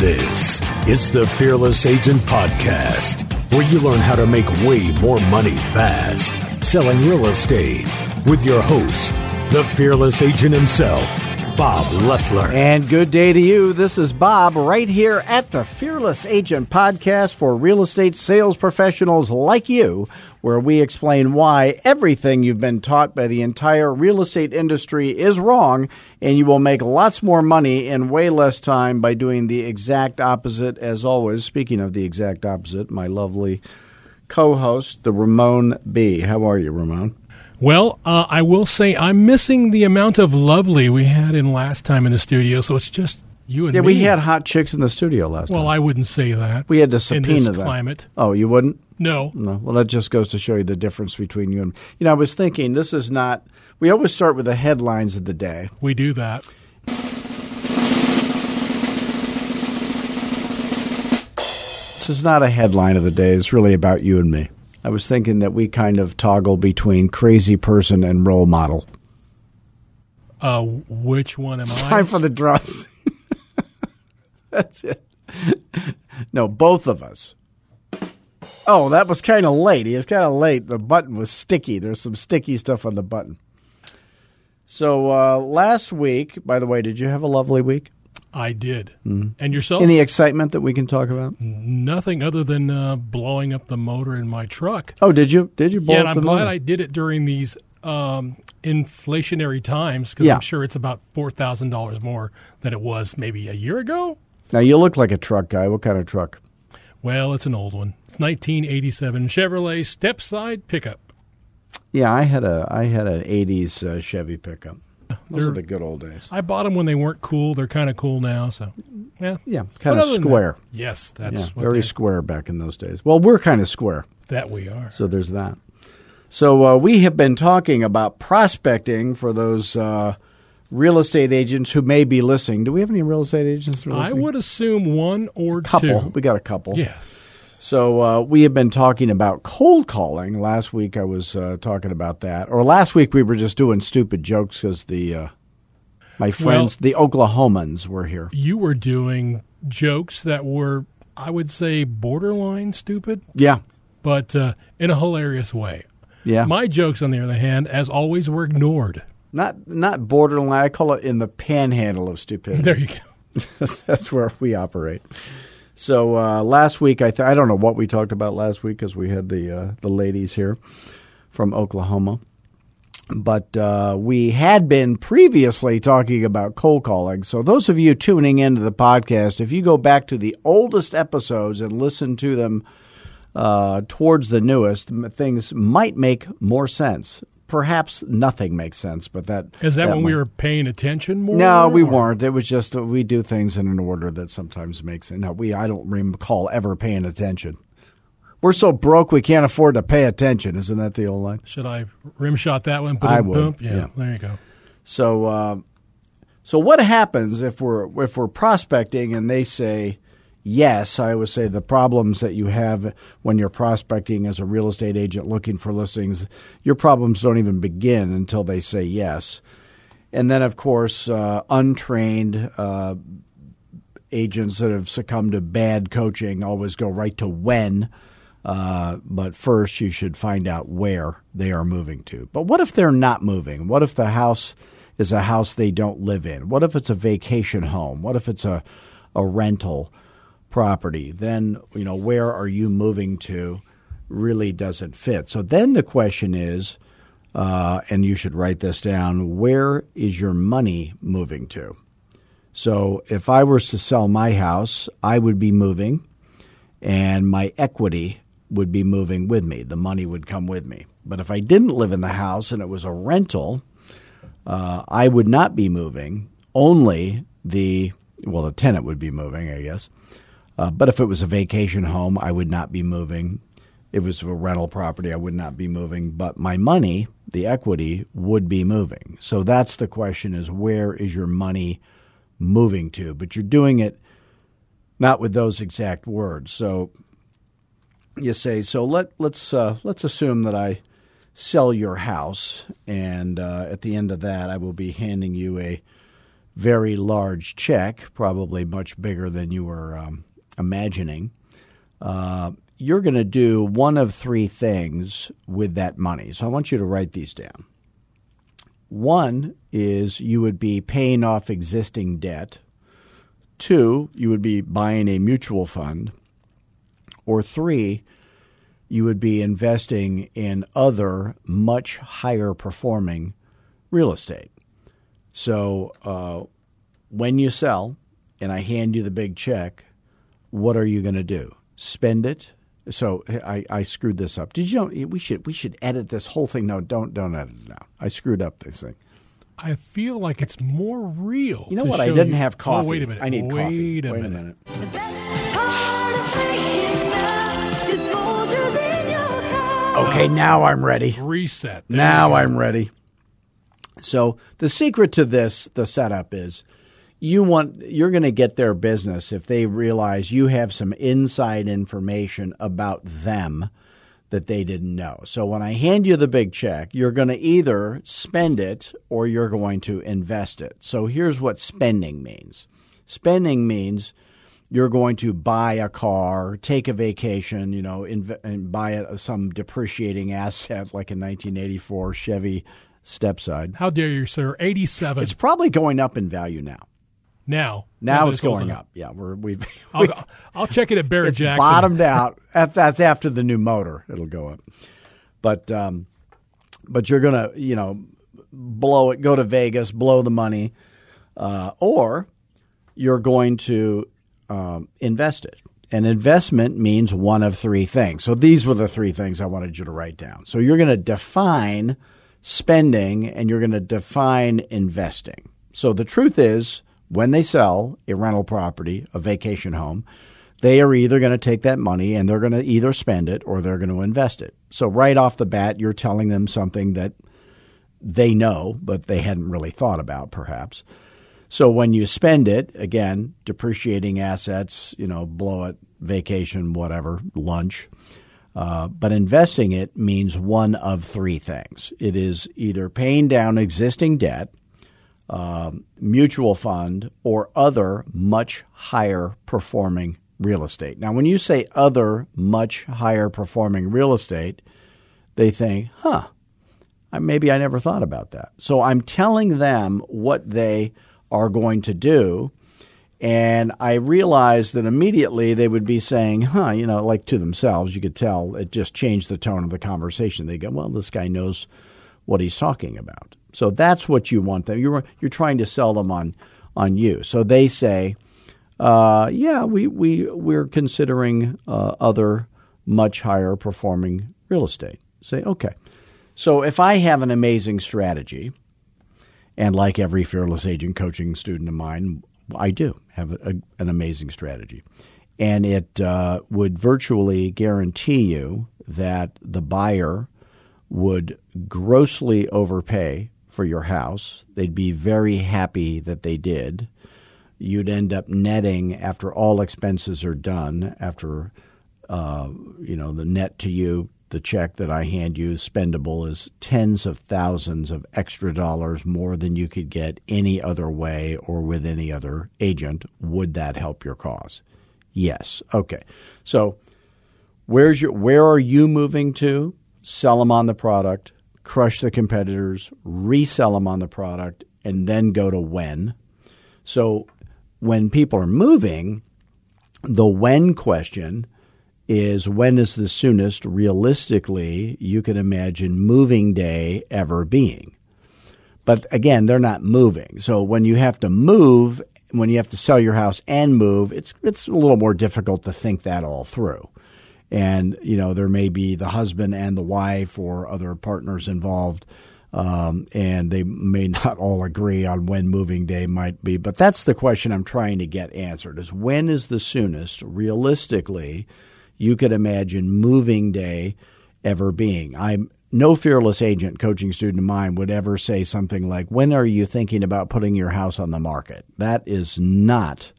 This is the Fearless Agent Podcast, where you learn how to make way more money fast selling real estate with your host, the Fearless Agent himself, Bob Loeffler. And good day to you. This is Bob right here at the Fearless Agent Podcast for real estate sales professionals like you, where we explain why everything you've been taught by the entire real estate industry is wrong, and you will make lots more money in way less time by doing the exact opposite. As always, speaking of the exact opposite, my lovely co host, the Ramon B. How are you, Ramon? Well, uh, I will say I'm missing the amount of lovely we had in last time in the studio, so it's just you and me. Yeah, me. we had hot chicks in the studio last time. Well, time. I wouldn't say that. we had to in subpoena this them. climate. Oh, you wouldn't? No, No. Well, that just goes to show you the difference between you and you know. I was thinking this is not. We always start with the headlines of the day. we do that. This is not a headline of the day. It's really about you and me. I was thinking that we kind of toggle between crazy person and role model. Uh, which one am I? Time for the drums. That's it. No, both of us. Oh, that was kind of late. He was kind of late. The button was sticky. There's some sticky stuff on the button. So uh, last week, by the way, did you have a lovely week? I did. Mm-hmm. And yourself? Any excitement that we can talk about? Nothing other than uh, blowing up the motor in my truck. Oh, did you? Did you blow yeah, up and the I'm glad? I did it during these um, inflationary times because Yeah. I'm sure it's about four thousand dollars more than it was maybe a year ago. Now you look like a truck guy. What kind of truck? Well, it's an old one. It's 1987 Chevrolet step-side pickup. Yeah, I had a I had an '80s uh, Chevy pickup. Those are the good old days. I bought them when they weren't cool. They're kind of cool now. So, yeah, Yeah, kind of square. that- yes, that's Yeah, what very square back in those days. Well, we're kind of square, that we are. so there's that. So uh, we have been talking about prospecting for those uh, real estate agents who may be listening. Do we have any real estate agents? Who are I would assume one or couple. two. We got a couple. Yes. So uh, we have been talking about cold calling. Last week I was uh, talking about that, or last week we were just doing stupid jokes because the uh, my friends, the Oklahomans, were here. You were doing jokes that were, I would say, borderline stupid, Yeah, but uh, in a hilarious way. yeah. My jokes, on the other hand, as always, were ignored. not not borderline. I call it in the panhandle of stupidity. There you go. That's where we operate. So uh, last week, I th- I don't know what we talked about last week because we had the uh, the ladies here from Oklahoma, but uh, we had been previously talking about cold calling. So those of you tuning into the podcast, if you go back to the oldest episodes and listen to them uh, towards the newest, things might make more sense. Perhaps nothing makes sense, but that Is that, when we were paying attention more? no, we or- weren't. It was just that we do things in an order that sometimes makes it. No, we. I don't recall ever paying attention. We're so broke we can't afford to pay attention. Isn't that the old line? Should I rim shot that one? I Boom, would, boom? Yeah, yeah. there you go. So, uh, so what happens if we're if we're prospecting and they say yes? I always say the problems that you have when you're prospecting as a real estate agent looking for listings, your problems don't even begin until they say yes. And then, of course, uh, untrained uh, agents that have succumbed to bad coaching always go right to when. Uh, but first, you should find out where they are moving to. But what if they're not moving? What if the house is a house they don't live in? What if it's a vacation home? What if it's a, a rental property? Then, you know, where are you moving to really doesn't fit. So then the question is, uh, and you should write this down where is your money moving to? So if I was to sell my house, I would be moving and my equity would be moving with me. The money would come with me. But if I didn't live in the house and it was a rental, uh, I would not be moving. Only the, well, the tenant would be moving, I guess. Uh, but if it was a vacation home, I would not be moving. If it was a rental property, I would not be moving. But my money, the equity, would be moving. So that's the question is where is your money moving to? But you're doing it not with those exact words. So you say, so let let's uh, let's assume that I sell your house, and uh, at the end of that, I will be handing you a very large check, probably much bigger than you were um, imagining, uh, you're going to do one of three things with that money. So I want you to write these down. One is you would be paying off existing debt. Two, you would be buying a mutual fund. Or three, you would be investing in other much higher performing real estate. So uh, when you sell and I hand you the big check, what are you going to do? Spend it? So I, I screwed this up. Did you know we should we should edit this whole thing? No, don't don't edit it now. I screwed up this thing. I feel like it's more real. You know what? I didn't you- have oh, coffee. Oh, wait a minute. I need wait coffee. A wait minute. a minute. Oh. Okay, now I'm ready. Reset. There Now. I'm ready. So the secret to this, the setup is you want you're going to get their business if they realize you have some inside information about them that they didn't know. So when I hand you the big check, you're going to either spend it or you're going to invest it. So here's what spending means. Spending means you're going to buy a car, take a vacation, you know, inv- and buy a, uh, some depreciating asset like a 1984 Chevy Stepside. How dare you, sir? 87 It's probably going up in value now. Now. Now it's going up. Yeah, we're we've, I'll, we've I'll check it at Barrett it's Jackson. bottomed out. That's after the new motor. It'll go up. But um, but you're gonna you know blow it, go to Vegas, blow the money, uh, or you're going to um, invest it. An investment means one of three things. So these were the three things I wanted you to write down. So you're going to define spending and you're going to define investing. So the truth is, when they sell a rental property, a vacation home, they are either going to take that money and they're going to either spend it or they're going to invest it. So right off the bat, you're telling them something that they know, but they hadn't really thought about, perhaps. So when you spend it, again, depreciating assets, you know, blow it, vacation, whatever, lunch. Uh, but investing it means one of three things. It is either paying down existing debt, um, mutual fund, or other much higher performing real estate. Now, when you say other much higher performing real estate, they think, huh, maybe I never thought about that. So I'm telling them what they are going to do. And I realized that immediately they would be saying, huh, you know, like to themselves, you could tell it just changed the tone of the conversation. They go, well, this guy knows what he's talking about. So that's what you want them. You're, you're trying to sell them on, on you. So they say, uh, yeah, we, we, we're considering uh, other much higher performing real estate. Say, okay. So if I have an amazing strategy, and like every fearless agent coaching student of mine, I do have a, an amazing strategy. And it uh, would virtually guarantee you that the buyer would grossly overpay for your house. They'd be very happy that they did. You'd end up netting after all expenses are done, after uh, you know the net to you, the check that I hand you, spendable, is tens of thousands of extra dollars more than you could get any other way or with any other agent. Would that help your cause? Yes. Okay. So where's your where are you moving to? Sell them on the product, crush the competitors, resell them on the product, and then go to when. So when people are moving, the when question is when is the soonest realistically you can imagine moving day ever being? But again, they're not moving. So when you have to move, when you have to sell your house and move, it's it's a little more difficult to think that all through. And you know there may be the husband and the wife or other partners involved, um, and they may not all agree on when moving day might be. But that's the question I'm trying to get answered: is when is the soonest realistically you could imagine moving day ever being? I'm no fearless agent coaching student of mine would ever say something like, When are you thinking about putting your house on the market? That is not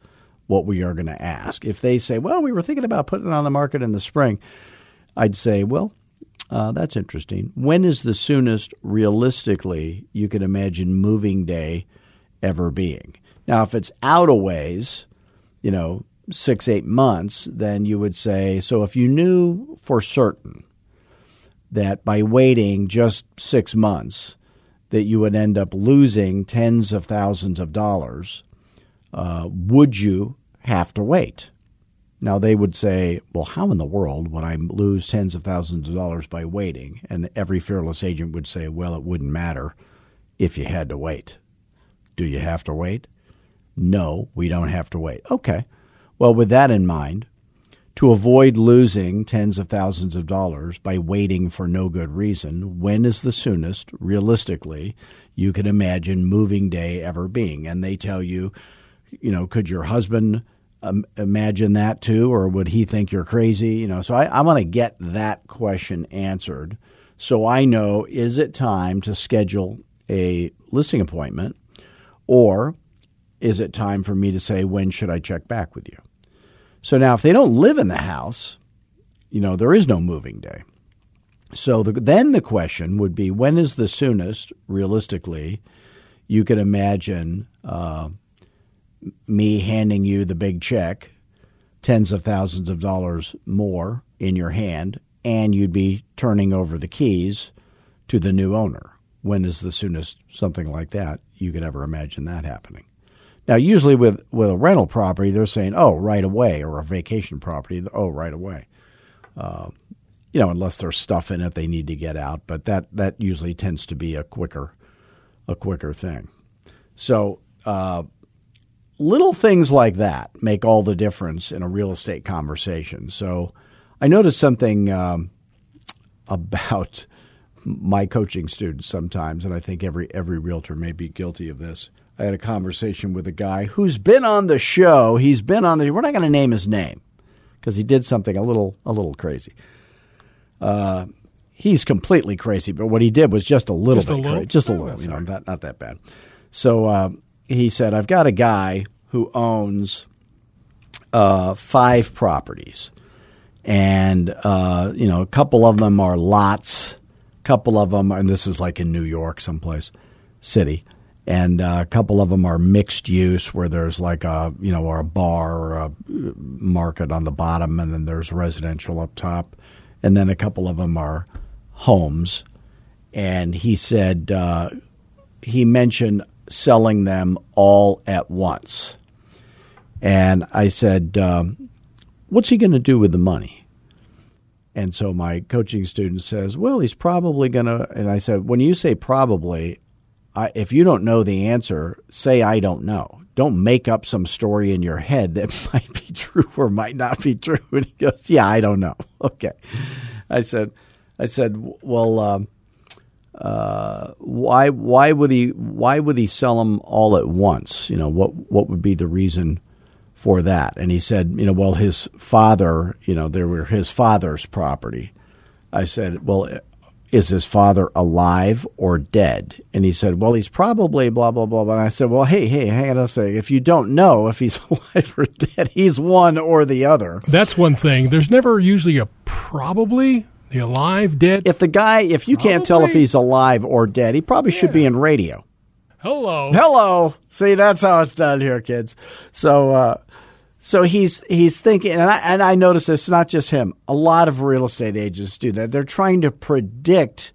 what we are going to ask. If they say, Well, we were thinking about putting it on the market in the spring, I'd say, Well, uh, that's interesting. When is the soonest realistically you can imagine moving day ever being? Now, if it's out a ways, you know, six, eight months, then you would say, so if you knew for certain that by waiting just six months, that you would end up losing tens of thousands of dollars, uh, would you have to wait? Now they would say, well, how in the world would I lose tens of thousands of dollars by waiting? And every fearless agent would say, well, it wouldn't matter if you had to wait. Do you have to wait? No, we don't have to wait. Okay. Well, with that in mind, to avoid losing tens of thousands of dollars by waiting for no good reason, when is the soonest, realistically, you can imagine moving day ever being? And they tell you, you know, could your husband um, imagine that too, or would he think you're crazy? You know, so I, I want to get that question answered, so I know is it time to schedule a listing appointment, or is it time for me to say when should I check back with you? So now, if they don't live in the house, you know, there is no moving day. So the, then the question would be when is the soonest, realistically, you could imagine uh, me handing you the big check, tens of thousands of dollars more in your hand, and you'd be turning over the keys to the new owner. When is the soonest something like that you could ever imagine that happening? Now, usually with, with a rental property, they're saying, oh, right away, or a vacation property, oh, right away. Uh, you know, unless there's stuff in it they need to get out, but that, that usually tends to be a quicker a quicker thing. So uh, little things like that make all the difference in a real estate conversation. So I noticed something um, about my coaching students sometimes, and I think every every realtor may be guilty of this. I had a conversation with a guy who's been on the show. He's been on the. We're not going to name his name because he did something a little a little crazy. Uh, he's completely crazy, but what he did was just a little Just a bit little? crazy, just a Oh, little. You know, right. not not that bad. So uh, he said, "I've got a guy who owns uh, five properties, and uh, you know, a couple of them are lots, a couple of them, and this is like in New York, someplace city." And uh, a couple of them are mixed use, where there's like a you know, or a bar or a market on the bottom, and then there's residential up top, and then a couple of them are homes. And he said uh, he mentioned selling them all at once. And I said, um, What's he going to do with the money? And so my coaching student says, Well, he's probably going to. And I said, When you say probably, I, if you don't know the answer, say I don't know. Don't make up some story in your head that might be true or might not be true. And he goes, "Yeah, I don't know." Okay, I said, I said, "Well, um, uh, why why would he why would he sell them all at once? You know what what would be the reason for that?" And he said, "You know, well, his father, you know, they were his father's property." I said, "Well." is his father alive or dead? And he said, well, he's probably blah, blah, blah. And I said, well, hey, hey, hang on a second. If you don't know if he's alive or dead, he's one or the other. That's one thing. There's never usually a probably, the alive, dead. If the guy, if you can't tell if Probably. he's alive or dead, he probably should be in radio. Hello. Hello. See, that's how it's done here, kids. So, uh, so he's he's thinking, and I and I notice this. Not just him. A lot of real estate agents do that. They're trying to predict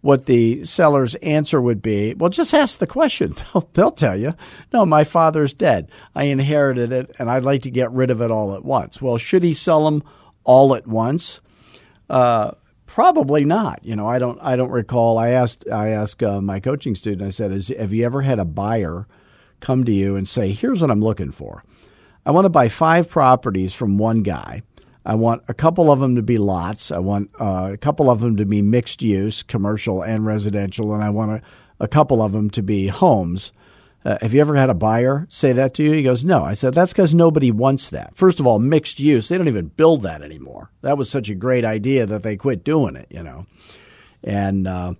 what the seller's answer would be. Well, just ask the question. They'll, they'll tell you. No, my father's dead. I inherited it, and I'd like to get rid of it all at once. Well, should he sell them all at once? Uh, probably not. You know, I don't. I don't recall. I asked. I asked uh, my coaching student. I said, "Have you ever had a buyer come to you and say, "Here's what I'm looking for. I want to buy five properties from one guy. I want a couple of them to be lots. I want uh, a couple of them to be mixed use, commercial and residential, and I want a, a couple of them to be homes." Uh, have you ever had a buyer say that to you? He goes, No. I said, That's because nobody wants that. First of all, mixed use, they don't even build that anymore. That was such a great idea that they quit doing it, you know. And uh,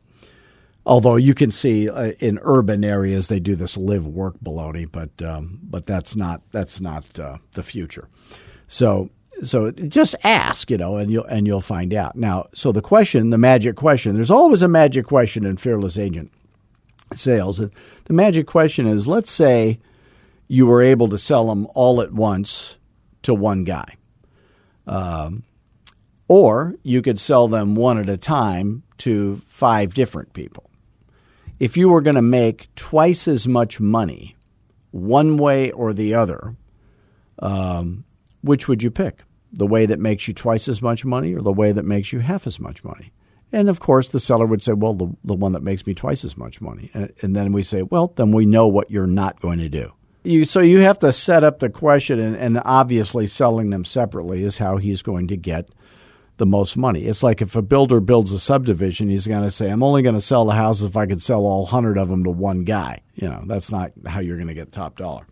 although you can see uh, in urban areas they do this live work baloney, but um, but that's not that's not uh, the future. So so just ask, you know, and you'll and you'll find out. Now, so the question, the magic question, there's always a magic question in fearless agent sales. The magic question is let's say you were able to sell them all at once to one guy. Um, or you could sell them one at a time to five different people. If you were going to make twice as much money one way or the other, um, which would you pick? The way that makes you twice as much money or the way that makes you half as much money? And of course, the seller would say, well, the, the one that makes me twice as much money. And, and then we say, well, then we know what you're not going to do. You, so you have to set up the question, and, and obviously selling them separately is how he's going to get the most money. It's like if a builder builds a subdivision, he's going to say, I'm only going to sell the houses if I could sell all 100 of them to one guy. You know, that's not how you're going to get top dollar.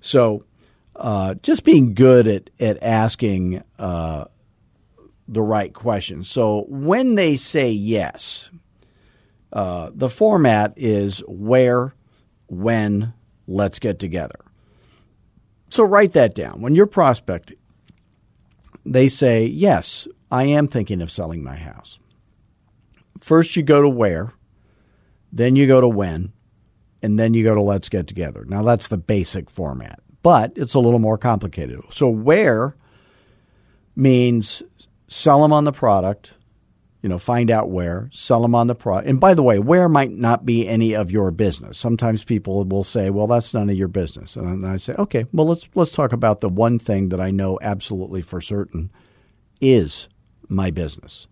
So uh, just being good at, at asking uh, the right question. So when they say yes, uh, the format is where, when, let's get together. So write that down. When you're prospecting, they say, yes, I am thinking of selling my house. First, you go to where, then you go to when, and then you go to let's get together. Now, that's the basic format, but it's a little more complicated. So, where means sell them on the product, you know, find out where, sell them on the product. And by the way, where might not be any of your business. Sometimes people will say, "Well, that's none of your business," and I say, "Okay, well let's let's talk about the one thing that I know absolutely for certain is my business.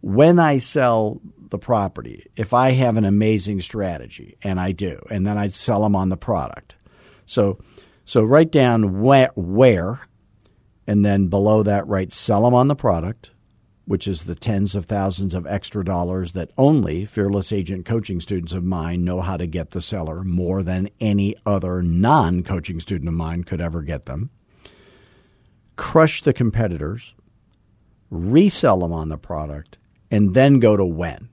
When I sell the property, if I have an amazing strategy, and I do, and then I sell them on the product. So, so write down where, where, and then below that write sell them on the product, which is the tens of thousands of extra dollars that only fearless agent coaching students of mine know how to get the seller more than any other non coaching student of mine could ever get them. Crush the competitors resell them on the product, and then go to when.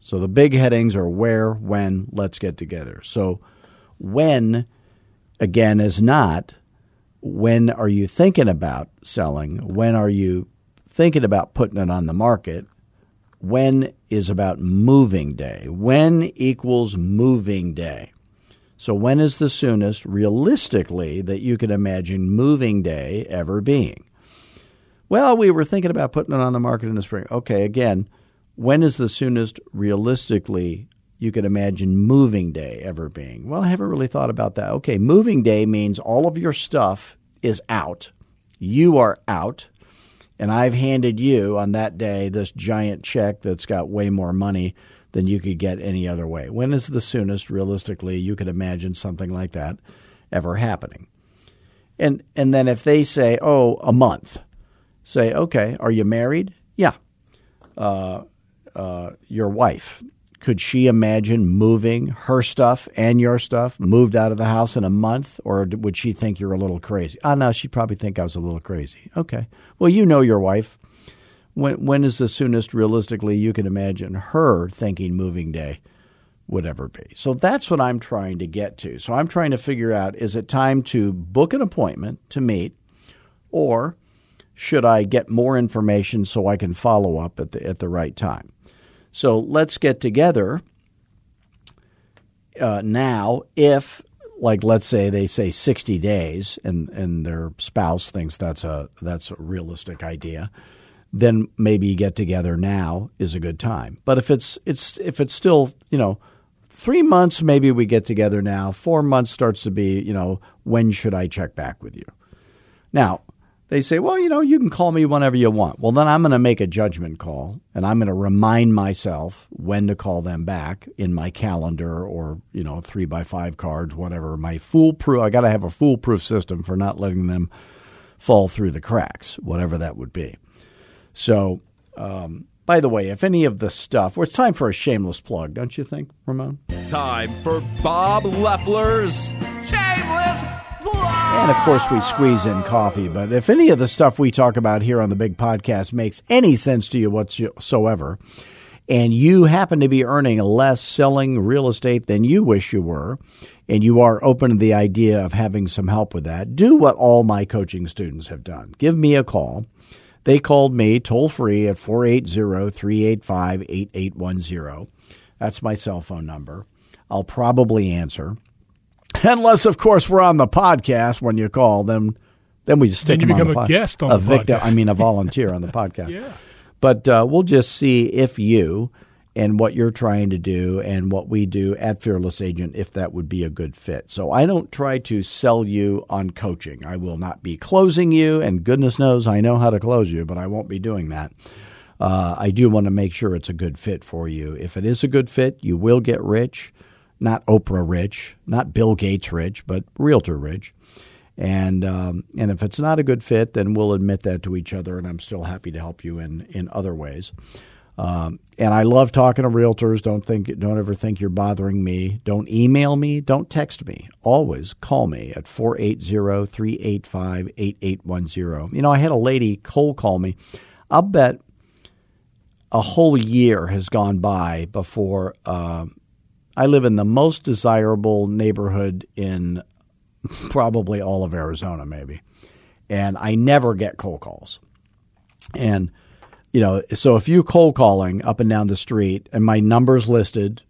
So the big headings are where, when, let's get together. So when, again, is not when are you thinking about selling? When are you thinking about putting it on the market? When is about moving day. When equals moving day. So when is the soonest, realistically, that you can imagine moving day ever being? Well, we were thinking about putting it on the market in the spring. Okay, again, when is the soonest realistically you could imagine moving day ever being? Well, I haven't really thought about that. Okay, moving day means all of your stuff is out. You are out. And I've handed you on that day this giant check that's got way more money than you could get any other way. When is the soonest realistically you could imagine something like that ever happening? And and then if they say, "Oh, a month." say, okay, are you married? Yeah. Uh, uh, your wife, could she imagine moving her stuff and your stuff moved out of the house in a month, or would she think you're a little crazy? Oh, no, she'd probably think I was a little crazy. Okay. Well, you know your wife. When when is the soonest realistically you can imagine her thinking moving day would ever be? So that's what I'm trying to get to. So I'm trying to figure out is it time to book an appointment to meet, or should I get more information so I can follow up at the at the right time? So let's get together uh, now. If like let's say they say 60 days and and their spouse thinks that's a that's a realistic idea then maybe get together now is a good time but if it's it's if it's still you know 3 months maybe we get together now 4 months starts to be you know when should I check back with you now they say, well, you know, you can call me whenever you want. Well, then I'm going to make a judgment call and I'm going to remind myself when to call them back in my calendar or, you know, three by five cards, whatever. My foolproof, I got to have a foolproof system for not letting them fall through the cracks, whatever that would be. So, um, by the way, if any of the stuff, well, it's time for a shameless plug, don't you think, Ramon? Time for Bob Loeffler's Shameless and of course, we squeeze in coffee. But if any of the stuff we talk about here on the big podcast makes any sense to you whatsoever, and you happen to be earning less selling real estate than you wish you were, and you are open to the idea of having some help with that, do what all my coaching students have done. Give me a call. They called me toll free at 480 385 8810. That's my cell phone number. I'll probably answer. Unless, of course, we're on the podcast when you call, then then we just stick Then you become a pod- guest on a the victim, podcast. I mean, a volunteer on the podcast. Yeah. But uh, we'll just see if you and what you're trying to do and what we do at Fearless Agent, if that would be a good fit. So I don't try to sell you on coaching. I will not be closing you, and goodness knows I know how to close you, but I won't be doing that. Uh, I do want to make sure it's a good fit for you. If it is a good fit, you will get rich. Not Oprah rich, not Bill Gates rich, but realtor rich. And um, and if it's not a good fit, then we'll admit that to each other, and I'm still happy to help you in in other ways. Um, and I love talking to realtors. Don't think don't ever think you're bothering me. Don't email me. Don't text me. Always call me at 480-385-8810. You know, I had a lady cold call me. I'll bet a whole year has gone by before um I live in the most desirable neighborhood in probably all of Arizona, maybe. And I never get cold calls. And, you know, so if you cold calling up and down the street and my number's listed,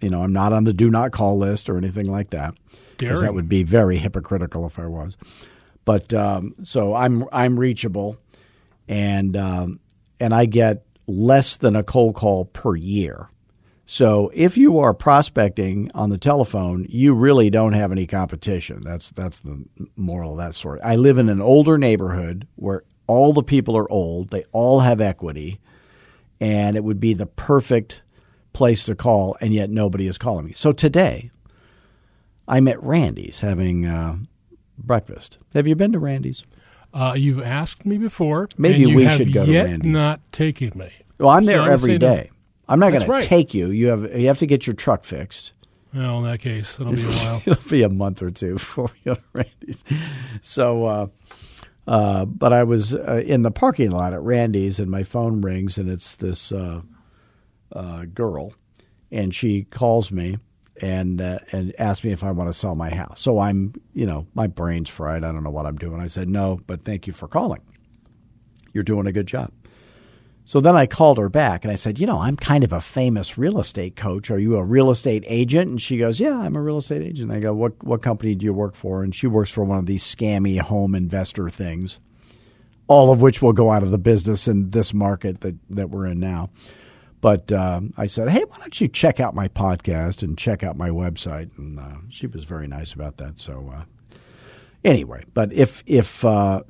you know, I'm not on the do not call list or anything like that. Because that would be very hypocritical if I was. But um, so I'm I'm reachable, and um, and I get less than a cold call per year. So if you are prospecting on the telephone, you really don't have any competition. That's that's the moral of that story. I live in an older neighborhood where all the people are old. They all have equity, and it would be the perfect place to call, and yet nobody is calling me. So today, I'm at Randy's having uh, breakfast. Have you been to Randy's? Uh, you've asked me before. Maybe we should go to Randy's. Not taking me. Well, I'm So there gonna every day. I'm not going That's to take you. You have you have to get your truck fixed. Well, in that case, it'll be a while. It'll be a month or two before we go to Randy's. So, uh, uh, but I was uh, in the parking lot at Randy's, and my phone rings, and it's this uh, uh, girl, and she calls me and uh, and asks me if I want to sell my house. So I'm, you know, my brain's fried. I don't know what I'm doing. I said no, but thank you for calling. You're doing a good job. So then I called her back and I said, You know, I'm kind of a famous real estate coach. Are you a real estate agent? And she goes, Yeah, I'm a real estate agent. I go, What, what company do you work for? And she works for one of these scammy home investor things, all of which will go out of the business in this market that, that we're in now. But um, I said, Hey, why don't you check out my podcast and check out my website? And uh, she was very nice about that. So, uh, anyway, but if if uh,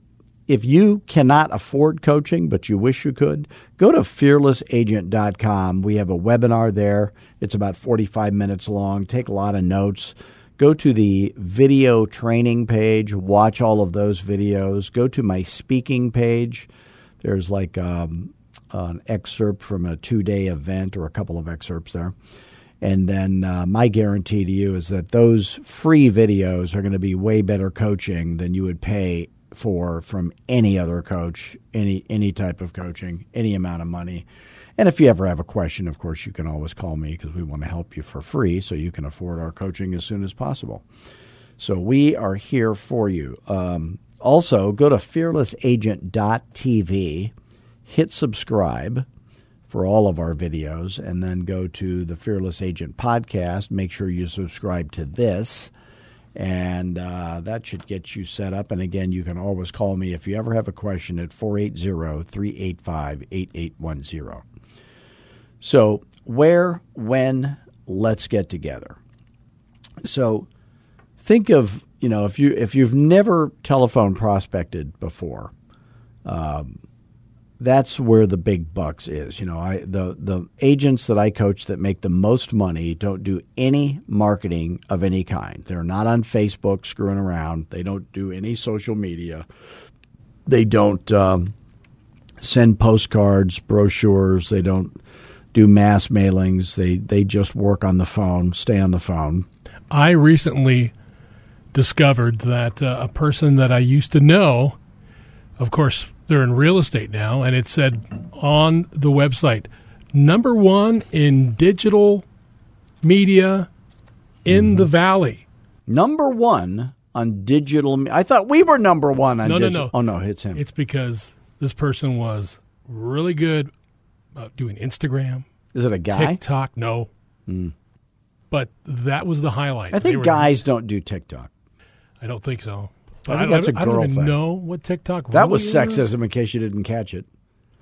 if you cannot afford coaching but you wish you could, go to fearlessagent.com. We have a webinar there. It's about 45 minutes long. Take a lot of notes. Go to the video training page, watch all of those videos. Go to my speaking page. There's like um, an excerpt from a two day event or a couple of excerpts there. And then uh, my guarantee to you is that those free videos are going to be way better coaching than you would pay for from any other coach, any any type of coaching, any amount of money. And if you ever have a question, of course, you can always call me because we want to help you for free so you can afford our coaching as soon as possible. So we are here for you. Um, also, go to fearlessagent.tv, hit subscribe for all of our videos, and then go to the Fearless Agent podcast. Make sure you subscribe to this, and uh, that should get you set up. And again, you can always call me if you ever have a question at 480 385 8810. So, where, when, let's get together. So, think of you know if you if you've never telephone prospected before, um, that's where the big bucks is. You know, I the the agents that I coach that make the most money don't do any marketing of any kind. They're not on Facebook screwing around. They don't do any social media. They don't um, send postcards, brochures. They don't do mass mailings. They they just work on the phone, stay on the phone. I recently discovered that uh, a person that I used to know, of course, they're in real estate now, and it said on the website, number one in digital media in Mm-hmm. the valley. Number one on digital. me- I thought we were number one on No, no, digital. no. Oh no, it's him. It's because this person was really good about doing Instagram, Is it a guy? TikTok. No, but that was the highlight. I think guys don't do TikTok. I don't think so. I think don't, that's a I don't girl even thing. know what TikTok. Was. That really was is. sexism, in case you didn't catch it.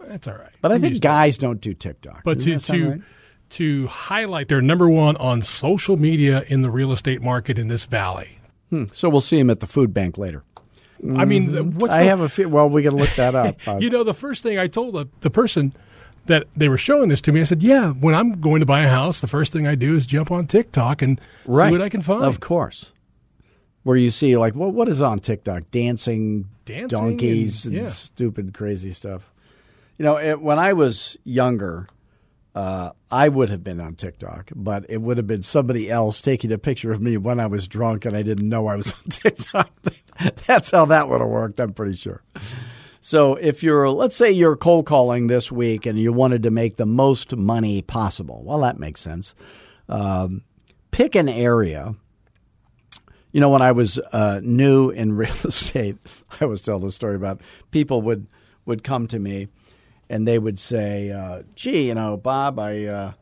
That's all right. But I think used to it. guys don't do TikTok. But Doesn't to to right? to highlight they're number one on social media in the real estate market in this valley. so we'll see him at the food bank later. I mean, the- what's Mm-hmm. I the, have a fe- well, we can look that up. You know the first thing I told the, the person that they were showing this to me, I said, "Yeah, when I'm going to buy a house, the first thing I do is jump on TikTok and right. see what I can find." Of course. Where you see like what what is on TikTok? Dancing, Dancing donkeys, and- and, stupid, crazy stuff. You know, it, when I was younger, uh, I would have been on TikTok, but it would have been somebody else taking a picture of me when I was drunk and I didn't know I was on TikTok. That's how that would have worked. I'm pretty sure. So if you're, let's say you're cold calling this week and you wanted to make the most money possible, well, that makes sense. Um, pick an area. You know, when I was uh, new in real estate, I always tell the story about people would would come to me and they would say, uh, "Gee, you know, Bob, I." Uh,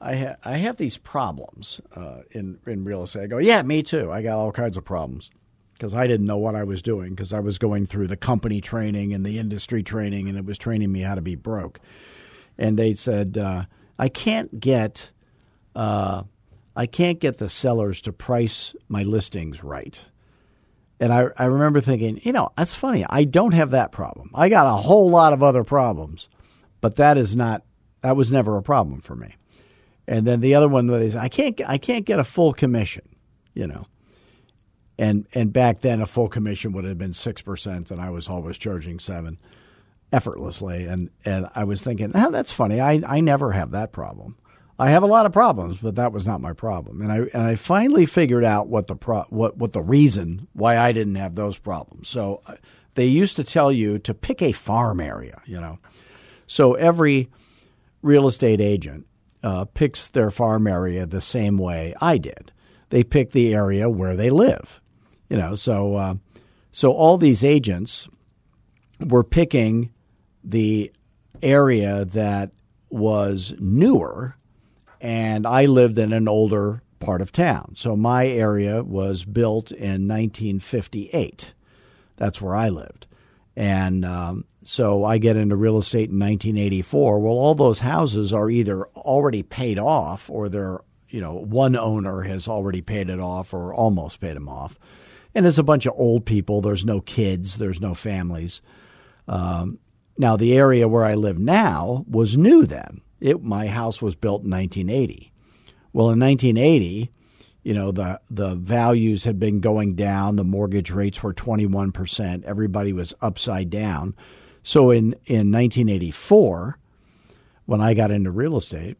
I, ha- I have these problems uh, in in real estate. I go, yeah, me too. I got all kinds of problems because I didn't know what I was doing because I was going through the company training and the industry training, and it was training me how to be broke. And they said, uh, I can't get, uh, I can't get the sellers to price my listings right. And I, I remember thinking, you know, that's funny. I don't have that problem. I got a whole lot of other problems, but that is not, that was never a problem for me. And then the other one was, I can't, I can't get a full commission, you know. And and back then, a full commission would have been six percent, and I was always charging seven, effortlessly. And and I was thinking, oh, that's funny. I I never have that problem. I have a lot of problems, but that was not my problem. And I and I finally figured out what the pro, what what the reason why I didn't have those problems. So uh, they used to tell you to pick a farm area, you know. So every real estate agent uh, picks their farm area the same way I did. They pick the area where they live, you know. So uh, so all these agents were picking the area that was newer, and I lived in an older part of town. So my area was built in 1958. That's where I lived. And um, so I get into real estate in 1984. Well, all those houses are either already paid off or they're, you know, one owner has already paid it off or almost paid them off. And it's a bunch of old people. There's no kids, there's no families. Um, now, the area where I live now was new then. It, my house was built in 1980. Well, in 1980, you know the the values had been going down. The mortgage rates were 21 percent. Everybody was upside down. So in in 1984, when I got into real estate,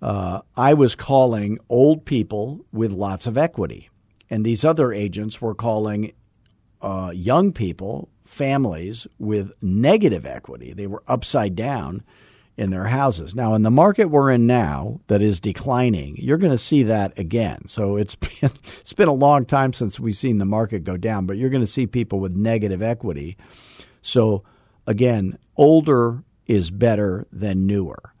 uh, I was calling old people with lots of equity, and these other agents were calling uh, young people, families with negative equity. They were upside down in their houses. Now, in the market we're in now, that is declining, you're going to see that again. So it's been it's been a long time since we've seen the market go down, but you're going to see people with negative equity. So again, older is better than newer.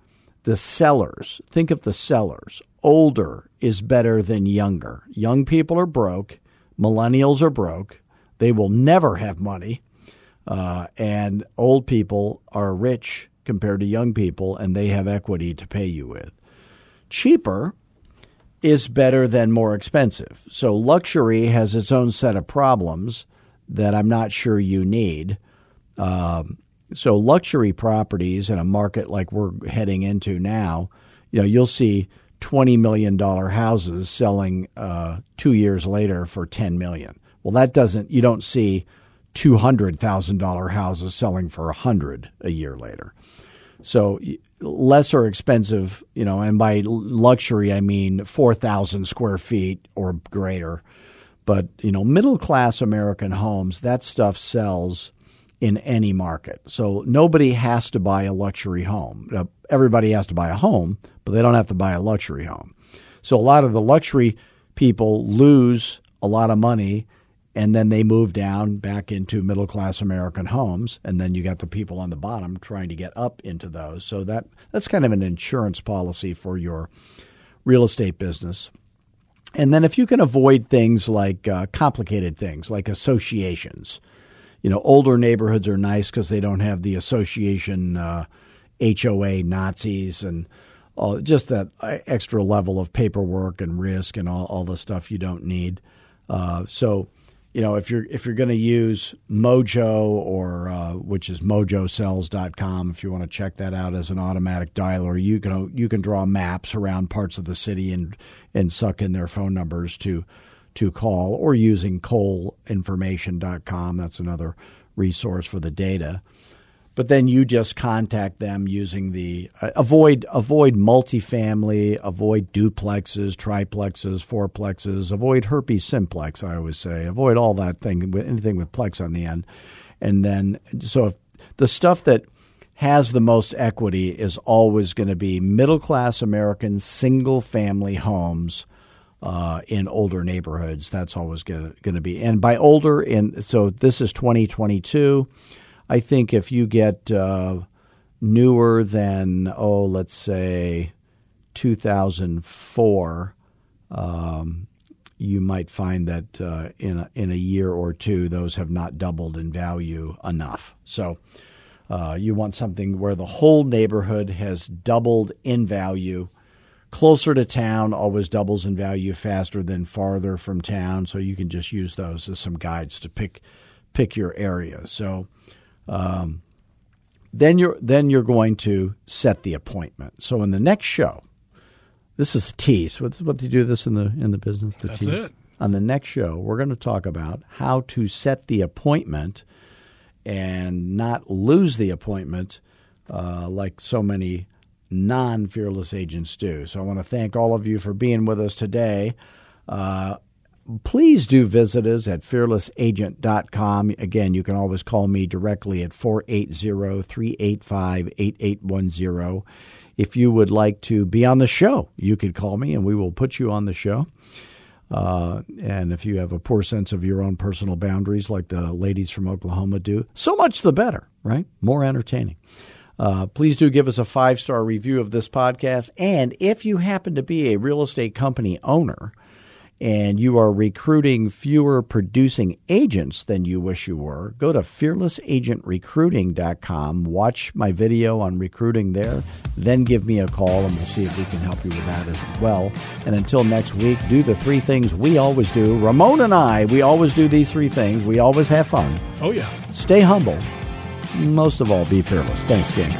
The sellers, think of the sellers. Older is better than younger. Young people are broke. Millennials are broke. They will never have money. Uh, and old people are rich compared to young people, and they have equity to pay you with. Cheaper is better than more expensive. So luxury has its own set of problems that I'm not sure you need. Um, so luxury properties in a market like we're heading into now, you know, you'll see twenty million dollar houses selling uh, two years later for ten million. Well, that doesn't. You don't see two hundred thousand dollar houses selling for a hundred a year later. So lesser expensive, you know, and by luxury I mean four thousand square feet or greater. But you know, middle class American homes, that stuff sells in any market. So nobody has to buy a luxury home. Everybody has to buy a home, but they don't have to buy a luxury home. So a lot of the luxury people lose a lot of money and then they move down back into middle class American homes and then you got the people on the bottom trying to get up into those. So that that's kind of an insurance policy for your real estate business. And then if you can avoid things like uh, complicated things like associations, you know, older neighborhoods are nice because they don't have the association uh, HOA Nazis and all, just that uh, extra level of paperwork and risk and all, all the stuff you don't need. Uh, so, you know, if you're if you're going to use Mojo or uh, which is mojosells.com, if you want to check that out as an automatic dialer, you can you can draw maps around parts of the city and and suck in their phone numbers to to call or using coleinformation.com. That's another resource for the data but then you just contact them using the uh, avoid avoid multifamily, avoid duplexes, triplexes, fourplexes, avoid herpes simplex. I always say avoid all that thing with anything with plex on the end, and then so the stuff that has the most equity is always going to be middle class American single family homes. Uh, in older neighborhoods, that's always going to be. And by older, in so this is 2022. I think if you get uh, newer than, oh, let's say 2004, um, you might find that uh, in, a, in a year or two, those have not doubled in value enough. So uh, you want something where the whole neighborhood has doubled in value. Closer to town always doubles in value faster than farther from town, so you can just use those as some guides to pick pick your area. So um, then you're then you're going to set the appointment. So in the next show, this is tease. What's what they do this in the in the business? The That's tease. it. On the next show, we're going to talk about how to set the appointment and not lose the appointment uh, like so many non fearless agents do. So I want to thank all of you for being with us today. Uh, please do visit us at fearlessagent.com. Again, you can always call me directly at 480 385 8810. If you would like to be on the show, you could call me and we will put you on the show. Uh, and if you have a poor sense of your own personal boundaries, like the ladies from Oklahoma do, so much the better, right? More entertaining. Uh, please do give us a five star review of this podcast. And if you happen to be a real estate company owner, and you are recruiting fewer producing agents than you wish you were, go to fearlessagentrecruiting.com, watch my video on recruiting there, then give me a call and we'll see if we can help you with that as well. And until next week, do the three things we always do. Ramon and I, we always do these three things. We always have fun. Oh, yeah. Stay humble. Most of all, be fearless. Thanks, gang.